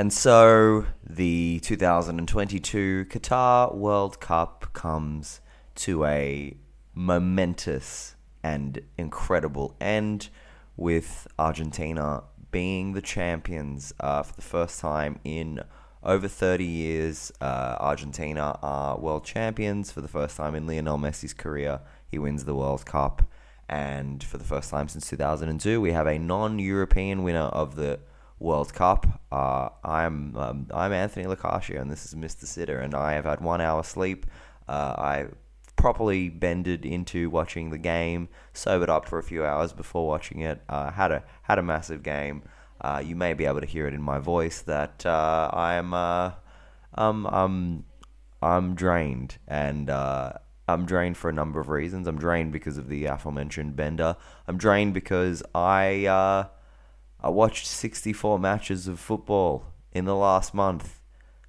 And so the 2022 Qatar World Cup comes to a momentous and incredible end with Argentina being the champions uh, for the first time in over 30 years. Uh, Argentina are world champions for the first time in Lionel Messi's career. He wins the World Cup. And for the first time since 2002, we have a non European winner of the World Cup. Uh, I'm um, I'm Anthony Lacascio, and this is Mr. Sitter, and I have had one hour sleep. Uh, I properly bended into watching the game, sobered up for a few hours before watching it. Uh, had a had a massive game. Uh, you may be able to hear it in my voice that uh, I'm uh, um, um, I'm drained, and I'm drained for a number of reasons. I'm drained because of the aforementioned bender. I'm drained because I I watched 64 matches of football in the last month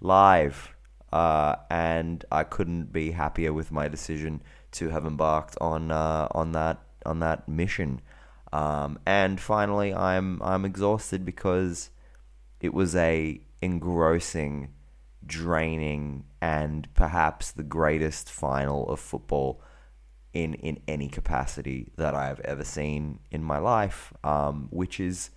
live, uh, and I couldn't be happier with my decision to have embarked on uh, on that on that mission. Um, and finally, I'm I'm exhausted because it was a engrossing, draining, and perhaps the greatest final of football in in any capacity that I have ever seen in my life. Um, which is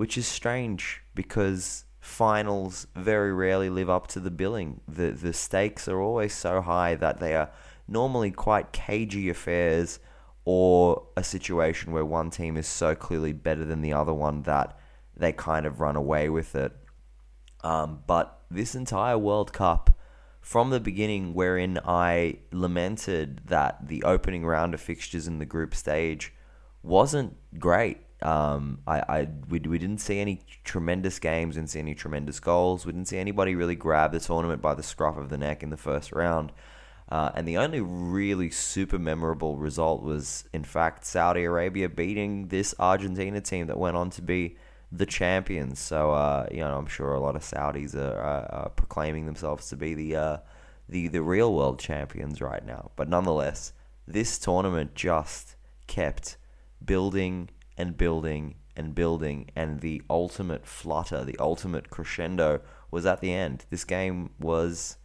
which is strange because finals very rarely live up to the billing. The the stakes are always so high that they are normally quite cagey affairs or a situation where one team is so clearly better than the other one that they kind of run away with it. Um, but this entire World Cup, from the beginning, wherein I lamented that the opening round of fixtures in the group stage wasn't great. Um, I, I we, we didn't see any tremendous games, didn't see any tremendous goals. We didn't see anybody really grab the tournament by the scruff of the neck in the first round. Uh, and the only really super memorable result was, in fact, Saudi Arabia beating this Argentina team that went on to be the champions. So, uh, you know, I'm sure a lot of Saudis are, are proclaiming themselves to be the uh, the the real world champions right now. But nonetheless, this tournament just kept building and building and building, and the ultimate flutter, the ultimate crescendo was at the end. This game was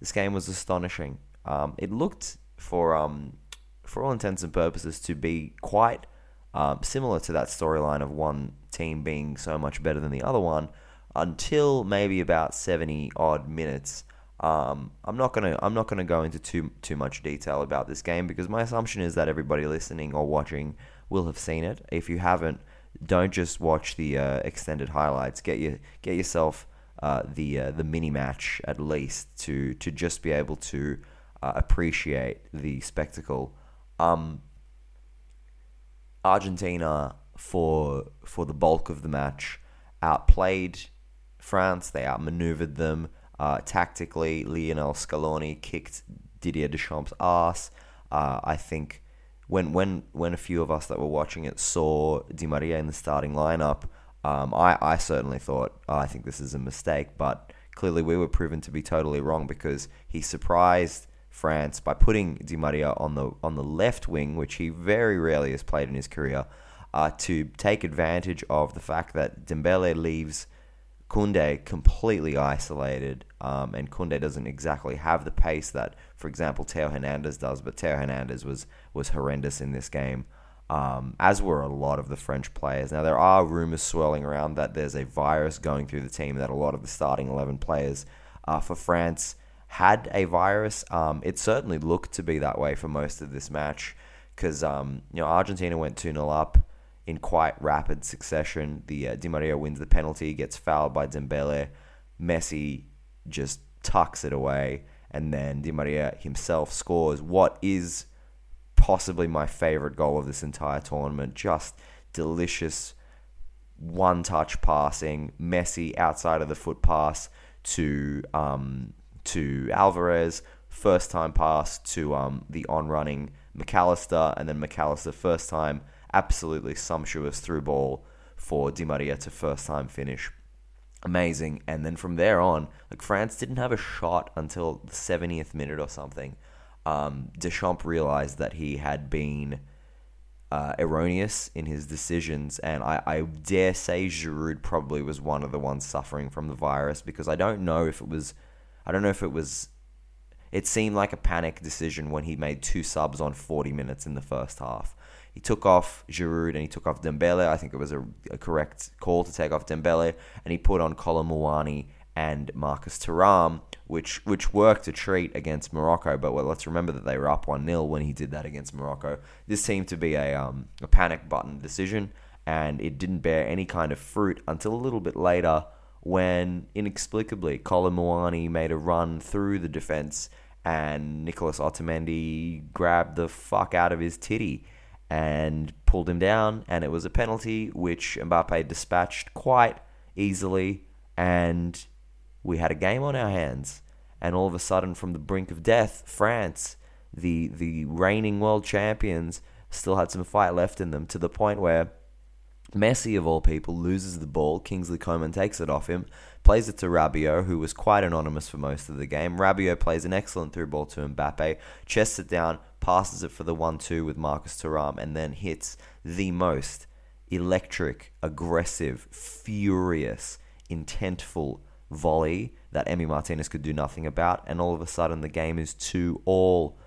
this game was astonishing. Um, it looked for um, for all intents and purposes to be quite um, similar to that storyline of one team being so much better than the other one until maybe about 70 odd minutes. Um, I'm not gonna I'm not gonna go into too too much detail about this game because my assumption is that everybody listening or watching will have seen it. If you haven't, don't just watch the uh, extended highlights. Get your get yourself uh, the uh, the mini match at least to to just be able to uh, appreciate the spectacle. Um, Argentina for for the bulk of the match outplayed France. They outmaneuvered them uh, tactically. Lionel Scaloni kicked Didier Deschamps' ass. Uh, I think when when when a few of us that were watching it saw Di Maria in the starting lineup, um, I I certainly thought oh, I think this is a mistake, but clearly we were proven to be totally wrong because he surprised France by putting Di Maria on the on the left wing, which he very rarely has played in his career, uh, to take advantage of the fact that Dembele leaves Koundé completely isolated, um, and Koundé doesn't exactly have the pace that, for example, Theo Hernandez does. But Theo Hernandez was was horrendous in this game, um, as were a lot of the French players. Now there are rumors swirling around that there's a virus going through the team that a lot of the starting eleven players uh, for France had a virus. Um, it certainly looked to be that way for most of this match because um, you know Argentina went two 0 up in quite rapid succession. The uh, Di Maria wins the penalty, gets fouled by Dembele. Messi just tucks it away, and then Di Maria himself scores what is possibly my favorite goal of this entire tournament. Just delicious one touch passing, Messi outside of the foot pass to um, to Alvarez, first time pass to um, the on running McAllister, and then McAllister first time absolutely sumptuous through ball for Di Maria to first time finish. Amazing. And then from there on, like France didn't have a shot until the 70th minute or something. Um, Deschamps realized that he had been uh, erroneous in his decisions, and I, I dare say Giroud probably was one of the ones suffering from the virus because I don't know if it was, I don't know if it was, it seemed like a panic decision when he made two subs on 40 minutes in the first half. He took off Giroud and he took off Dembele. I think it was a, a correct call to take off Dembele, and he put on Kolo Muani and Marcus Thuram, which which worked a treat against Morocco. But well, let's remember that they were up one 0 when he did that against Morocco. This seemed to be a um, a panic button decision, and it didn't bear any kind of fruit until a little bit later when inexplicably Kolo Muani made a run through the defense and Nicolas Otamendi grabbed the fuck out of his titty and pulled him down, and it was a penalty which Mbappe dispatched quite easily and we had a game on our hands, and all of a sudden, from the brink of death, France, the the reigning world champions, still had some fight left in them to the point where Messi, of all people, loses the ball. Kingsley Coman takes it off him, plays it to Rabiot, who was quite anonymous for most of the game. Rabiot plays an excellent through ball to Mbappe, chests it down, passes it for the 1 2 with Marcus Thuram, and then hits the most electric, aggressive, furious, intentful volley that Emi Martinez could do nothing about, and all of a sudden the game is two all.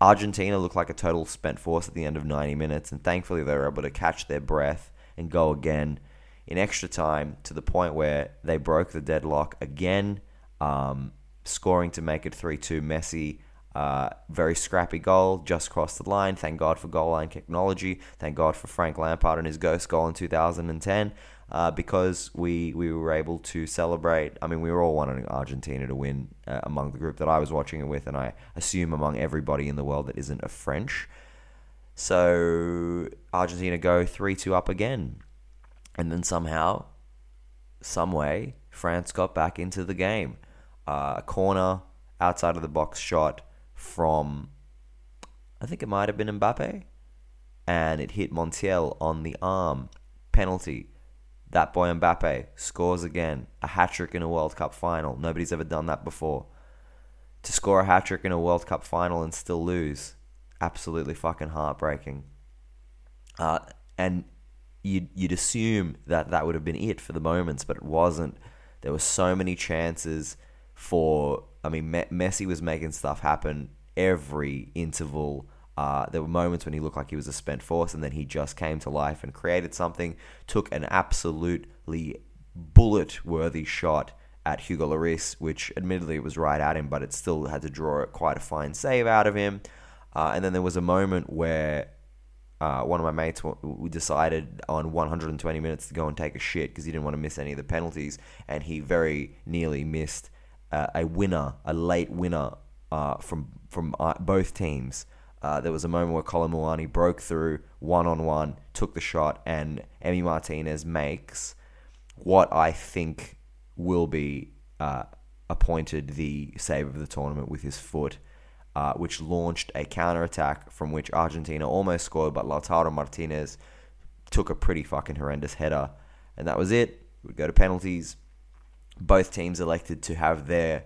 Argentina looked like a total spent force at the end of 90 minutes, and thankfully they were able to catch their breath and go again in extra time to the point where they broke the deadlock again, um, scoring to make it 3 2. Messi, uh, very scrappy goal, just crossed the line. Thank God for goal line technology. Thank God for Frank Lampard and his ghost goal in 2010 uh, because we we were able to celebrate. I mean, we were all wanting Argentina to win uh, among the group that I was watching it with, and I assume among everybody in the world that isn't a French. So Argentina go three two up again, and then somehow, some way, France got back into the game. Uh, a corner outside of the box shot from, I think it might have been Mbappe, and it hit Montiel on the arm. Penalty that boy Mbappe scores again, a hat trick in a World Cup final. Nobody's ever done that before. To score a hat trick in a World Cup final and still lose, absolutely fucking heartbreaking. Uh, and you'd, you'd assume that that would have been it for the moments, but it wasn't. There were so many chances for. I mean, Messi was making stuff happen every interval uh, there were moments when he looked like he was a spent force, and then he just came to life and created something. Took an absolutely bullet-worthy shot at Hugo Lloris, which admittedly it was right at him, but it still had to draw quite a fine save out of him. Uh, and then there was a moment where uh, one of my mates w- decided on 120 minutes to go and take a shit because he didn't want to miss any of the penalties, and he very nearly missed uh, a winner, a late winner uh, from from uh, both teams. Uh, there was a moment where Kolo Muani broke through one on one, took the shot, and Emi Martinez makes what I think will be uh, appointed the save of the tournament with his foot, uh, which launched a counter attack from which Argentina almost scored, but Lautaro Martinez took a pretty fucking horrendous header, and that was it. We'd go to penalties. Both teams elected to have their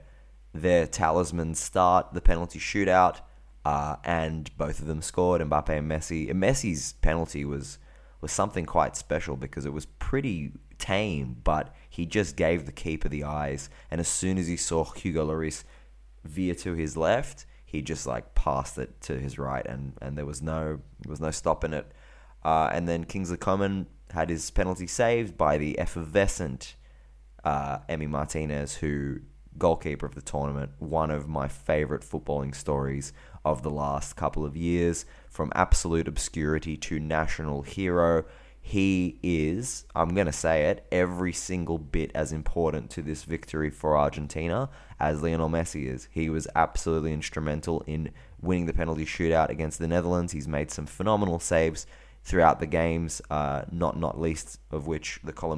their talisman start the penalty shootout. Uh, and both of them scored. Mbappe and Messi. And Messi's penalty was was something quite special because it was pretty tame, but he just gave the keeper the eyes. And as soon as he saw Hugo Lloris veer to his left, he just like passed it to his right, and, and there was no there was no stopping it. Uh, and then Kingsley Coman had his penalty saved by the effervescent uh, Emi Martinez, who goalkeeper of the tournament, one of my favourite footballing stories of the last couple of years. From absolute obscurity to national hero, he is, I'm going to say it, every single bit as important to this victory for Argentina as Lionel Messi is. He was absolutely instrumental in winning the penalty shootout against the Netherlands. He's made some phenomenal saves throughout the games, uh, not not least of which the Kolo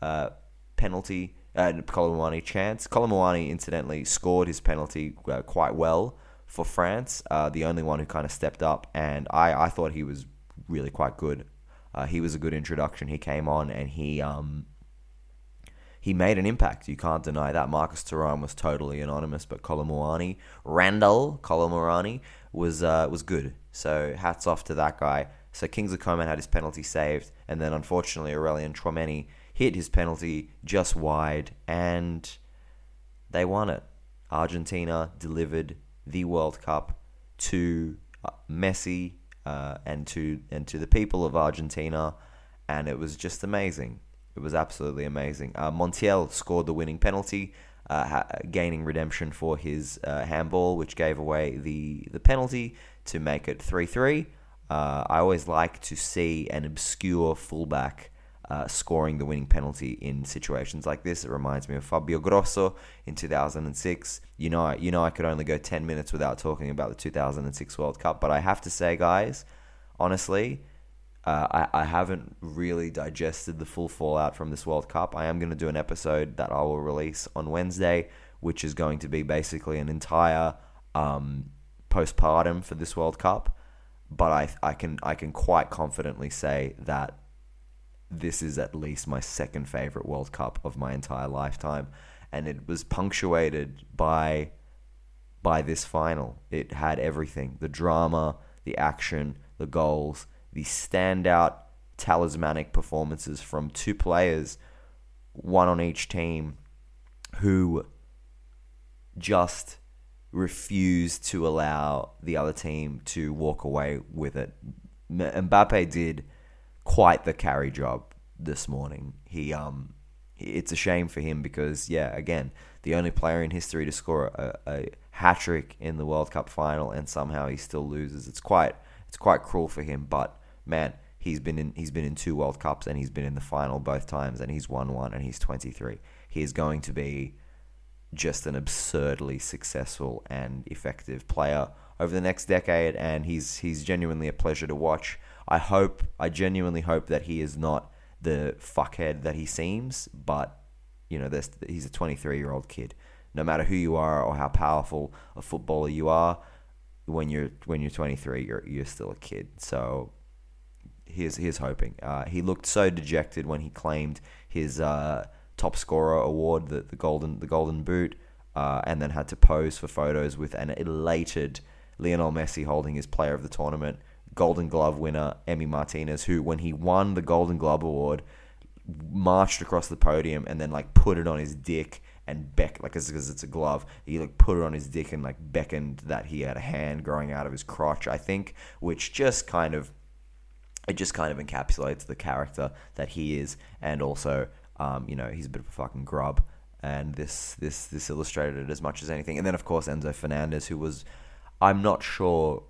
uh, penalty uh, Kolo Muani chance. Kolo Muani, incidentally, scored his penalty uh, quite well for France, uh, the only one who kind of stepped up, and I, I thought he was really quite good. Uh, he was a good introduction. He came on and he um, he made an impact. You can't deny that. Marcus Thuram was totally anonymous, but Kolo Muani, Randal Kolo Muani was uh, was good. So hats off to that guy. So Kingsley Coman had his penalty saved, and then unfortunately Aurelien Tchouameni hit his penalty just wide, and they won it. Argentina delivered the World Cup to uh, Messi uh, and to and to the people of Argentina, and it was just amazing. It was absolutely amazing. Uh, Montiel scored the winning penalty, uh, ha- gaining redemption for his uh, handball, which gave away the the penalty to make it three three. Uh, I always like to see an obscure fullback uh, scoring the winning penalty in situations like this. It reminds me of Fabio Grosso in 2006. You know, you know, I could only go 10 minutes without talking about the 2006 World Cup, but I have to say, guys, honestly, uh, I, I haven't really digested the full fallout from this World Cup. I am going to do an episode that I will release on Wednesday, which is going to be basically an entire um, postpartum for this World Cup. But I, I can I can quite confidently say that this is at least my second favorite World Cup of my entire lifetime, and it was punctuated by by this final. It had everything: the drama, the action, the goals, the standout talismanic performances from two players, one on each team, who just refused to allow the other team to walk away with it. Mbappe did quite the carry job this morning. He um, it's a shame for him because yeah, again, the only player in history to score a, a hat trick in the World Cup final, and somehow he still loses. It's quite it's quite cruel for him, but man. He's been in he's been in two World Cups and he's been in the final both times and he's won one and he's 23. He is going to be just an absurdly successful and effective player over the next decade and he's he's genuinely a pleasure to watch. I hope, I genuinely hope that he is not the fuckhead that he seems, but you know, he's a 23 year old kid. No matter who you are or how powerful a footballer you are, when you're when you're 23, you're you're still a kid. So here's here's hoping. Uh, he looked so dejected when he claimed his uh, top scorer award, the the golden the golden boot, uh, and then had to pose for photos with an elated Lionel Messi holding his player of the tournament Golden Glove winner Emi Martinez, who when he won the Golden Glove award, marched across the podium and then like put it on his dick and beck like because it's a glove. He like put it on his dick and like beckoned that he had a hand growing out of his crotch. I think, which just kind of it just kind of encapsulates the character that he is, and also um, you know he's a bit of a fucking grub. And this this this illustrated it as much as anything. And then of course Enzo Fernandez, who was I'm not sure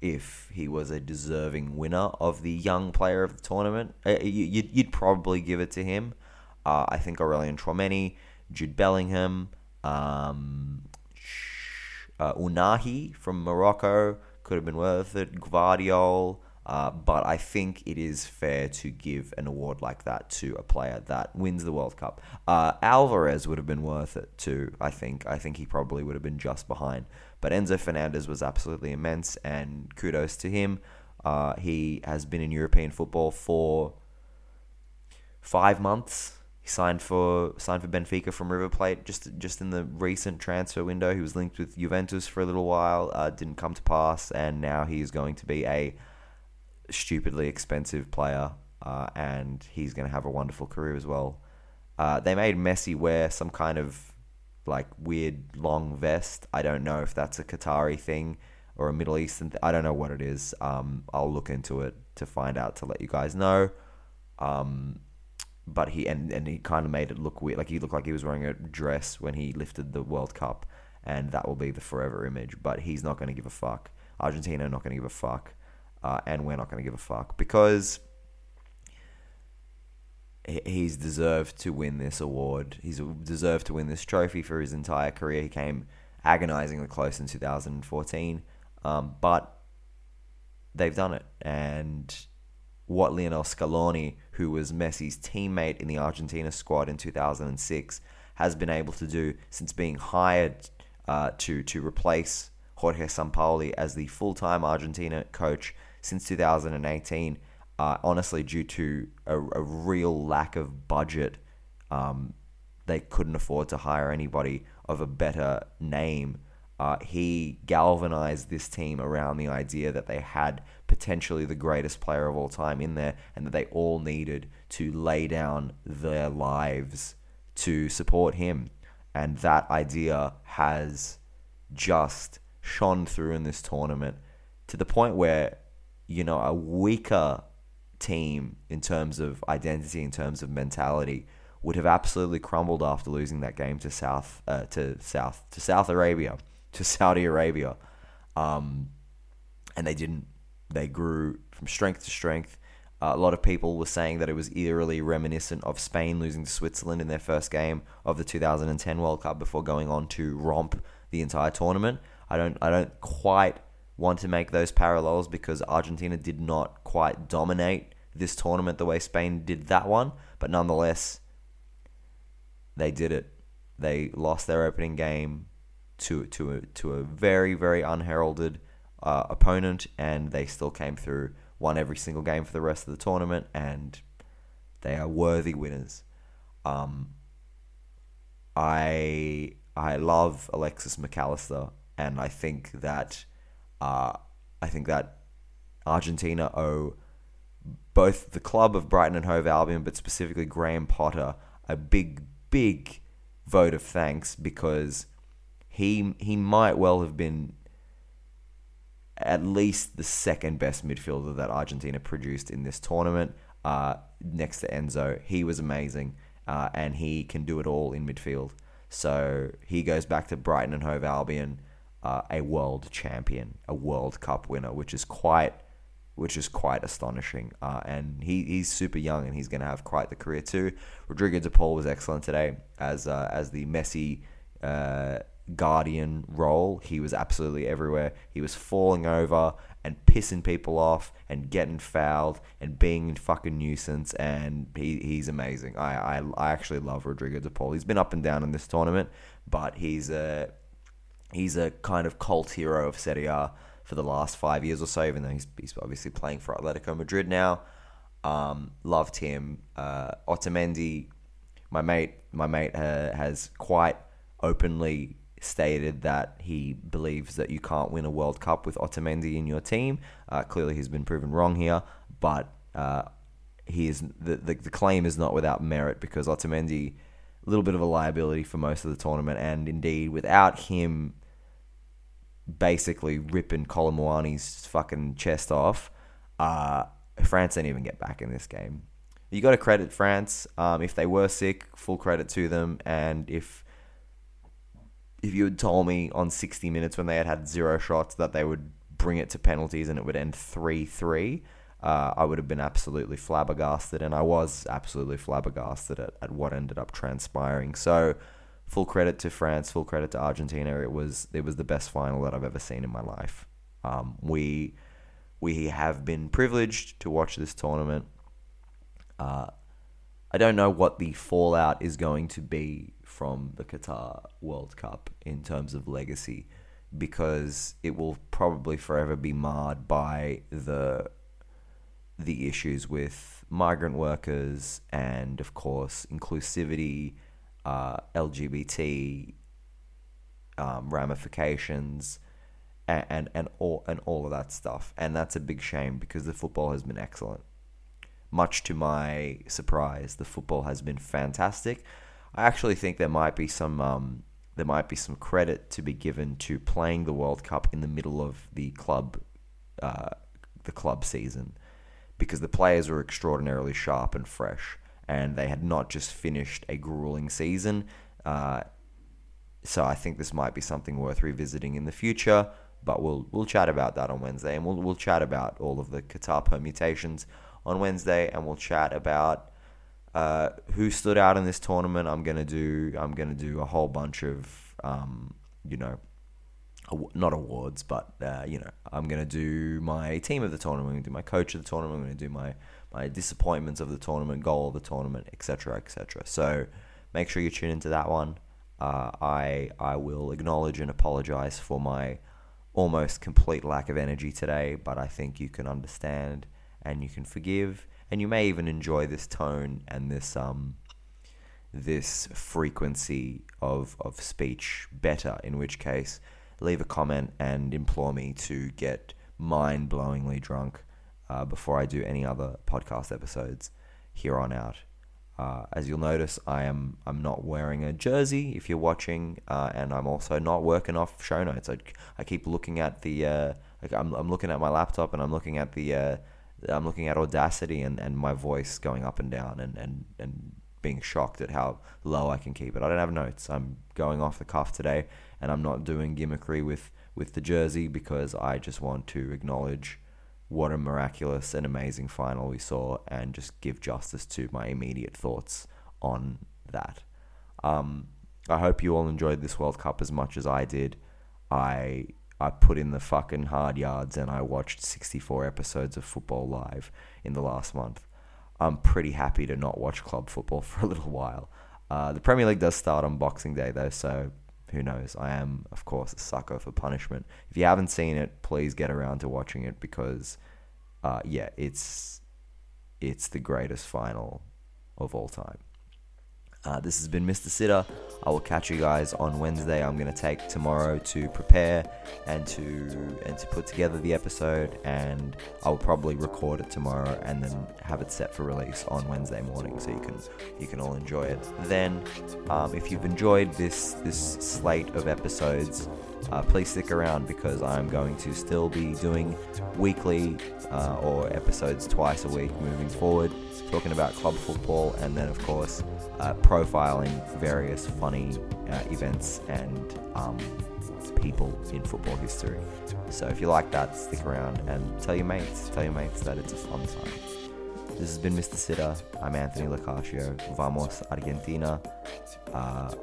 if he was a deserving winner of the young player of the tournament. Uh, you'd, probably give it to him. Uh, I think Aurelien Tchouameni, Jude Bellingham, um, uh, Ounahi from Morocco could have been worth it. Gvardiol. Uh, but I think it is fair to give an award like that to a player that wins the World Cup. Uh, Alvarez would have been worth it too. I think. I think he probably would have been just behind. But Enzo Fernandez was absolutely immense, and kudos to him. Uh, he has been in European football for five months. He signed for signed for Benfica from River Plate just just in the recent transfer window. He was linked with Juventus for a little while, uh, didn't come to pass, and now he is going to be a stupidly expensive player, uh, and he's going to have a wonderful career as well. Uh, they made Messi wear some kind of like weird long vest. I don't know if that's a Qatari thing or a Middle Eastern. Th- I don't know what it is. Um, I'll look into it to find out to let you guys know. Um, but he and, and he kind of made it look weird. Like he looked like he was wearing a dress when he lifted the World Cup, and that will be the forever image. But he's not going to give a fuck. Argentina not going to give a fuck, uh, and we're not going to give a fuck because he's deserved to win this award. He's deserved to win this trophy for his entire career. He came agonizingly close in 2014, um, but they've done it. And what Lionel Scaloni, who was Messi's teammate in the Argentina squad in 2006, has been able to do since being hired uh, to to replace Jorge Sampaoli as the full time Argentina coach since 2018 uh, honestly, due to a, a, real lack of budget um, they couldn't afford to hire anybody of a better name. Uh, he galvanized this team around the idea that they had potentially the greatest player of all time in there and that they all needed to lay down their lives to support him. And that idea has just shone through in this tournament to the point where, you know, a weaker team in terms of identity, in terms of mentality, would have absolutely crumbled after losing that game to South uh, to South to South Arabia to Saudi Arabia, um, and they didn't. They grew from strength to strength. Uh, a lot of people were saying that it was eerily reminiscent of Spain losing to Switzerland in their first game of the 2010 World Cup before going on to romp the entire tournament. I don't I don't quite want to make those parallels because Argentina did not quite dominate this tournament the way Spain did that one, but nonetheless they did it. They lost their opening game to to a, to a very very unheralded uh, opponent, and they still came through, won every single game for the rest of the tournament, and they are worthy winners. Um, I I love Alexis McAllister, and I think that uh, I think that Argentina owe both the club of Brighton and Hove Albion, but specifically Graham Potter, a big big vote of thanks because he he might well have been at least the second best midfielder that Argentina produced in this tournament. Uh, next to Enzo, he was amazing, uh, and he can do it all in midfield. So he goes back to Brighton and Hove Albion, uh, a world champion, a World Cup winner, which is quite which is quite astonishing. Uh, and he, he's super young and he's going to have quite the career too. Rodrigo De Paul was excellent today as uh, as the Messi uh, guardian role. He was absolutely everywhere. He was falling over and pissing people off and getting fouled and being a fucking nuisance. And he, he's amazing. I, I, I actually love Rodrigo De Paul. He's been up and down in this tournament, but he's a he's a kind of cult hero of Serie A for the last five years or so, even though he's, he's obviously playing for Atletico Madrid now. Um, loved him. Uh, Otamendi, my mate, my mate uh, has quite openly stated that he believes that you can't win a World Cup with Otamendi in your team. Uh, clearly, he's been proven wrong here, but uh, he is the, the, the claim is not without merit because Otamendi, a little bit of a liability for most of the tournament, and indeed without him basically ripping Kolo Muani's fucking chest off. Uh, France didn't even get back in this game. You got to credit France. Um, if they were sick, full credit to them. And if if you had told me on 60 minutes when they had had zero shots that they would bring it to penalties and it would end 3 3, uh, I would have been absolutely flabbergasted. And I was absolutely flabbergasted at, at what ended up transpiring. So full credit to France, full credit to Argentina. It was it was the best final that I've ever seen in my life. Um, we we have been privileged to watch this tournament. Uh, I don't know what the fallout is going to be from the Qatar World Cup in terms of legacy, because it will probably forever be marred by the the issues with migrant workers and, of course, inclusivity uh, LGBT um, ramifications and, and, and all and all of that stuff. And that's a big shame because the football has been excellent. Much to my surprise, the football has been fantastic. I actually think there might be some um, there might be some credit to be given to playing the World Cup in the middle of the club uh, the club season because the players were extraordinarily sharp and fresh and they had not just finished a grueling season. Uh, so I think this might be something worth revisiting in the future. But we'll we'll chat about that on Wednesday, and we'll we'll chat about all of the Qatar permutations on Wednesday, and we'll chat about uh, who stood out in this tournament. I'm gonna do I'm gonna do a whole bunch of um, you know not awards, but uh, you know, I'm gonna do my team of the tournament. I'm gonna do my coach of the tournament. I'm gonna do my my disappointments of the tournament, goal of the tournament, etc., etc. So make sure you tune into that one. Uh, I I will acknowledge and apologize for my almost complete lack of energy today, but I think you can understand and you can forgive, and you may even enjoy this tone and this um this frequency of, of speech better, in which case, leave a comment and implore me to get mind blowingly drunk uh, before I do any other podcast episodes here on out. Uh, as you'll notice, I am I'm not wearing a jersey if you're watching, uh, and I'm also not working off show notes. I, I keep looking at the uh, like I'm I'm looking at my laptop and I'm looking at the uh, I'm looking at Audacity and, and my voice going up and down and, and, and being shocked at how low I can keep it. I don't have notes. I'm going off the cuff today, and I'm not doing gimmickry with with the jersey because I just want to acknowledge what a miraculous and amazing final we saw and just give justice to my immediate thoughts on that. Um, I hope you all enjoyed this World Cup as much as I did. I I put in the fucking hard yards and I watched 64 episodes of football live in the last month. I'm pretty happy to not watch club football for a little while. Uh, the Premier League does start on Boxing Day though, so who knows? I am, of course, a sucker for punishment. If you haven't seen it, please get around to watching it because, uh, yeah, it's it's the greatest final of all time. Uh, this has been Mr. Sitter. I will catch you guys on Wednesday. I'm going to take tomorrow to prepare and to and to put together the episode, and I will probably record it tomorrow and then have it set for release on Wednesday morning, so you can you can all enjoy it. Then, um, if you've enjoyed this this slate of episodes, uh, please stick around because I'm going to still be doing weekly uh, or episodes twice a week moving forward, talking about club football, and then of course uh, profiling various funny uh, events and um, people in football history. So if you like that, stick around and tell your mates, tell your mates that it's a fun time. This has been Mr. Sitter. I'm Anthony Lacascio. Vamos Argentina. Uh,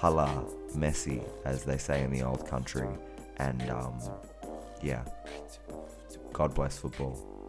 hala Messi, as they say in the old country. And um, yeah, God bless football.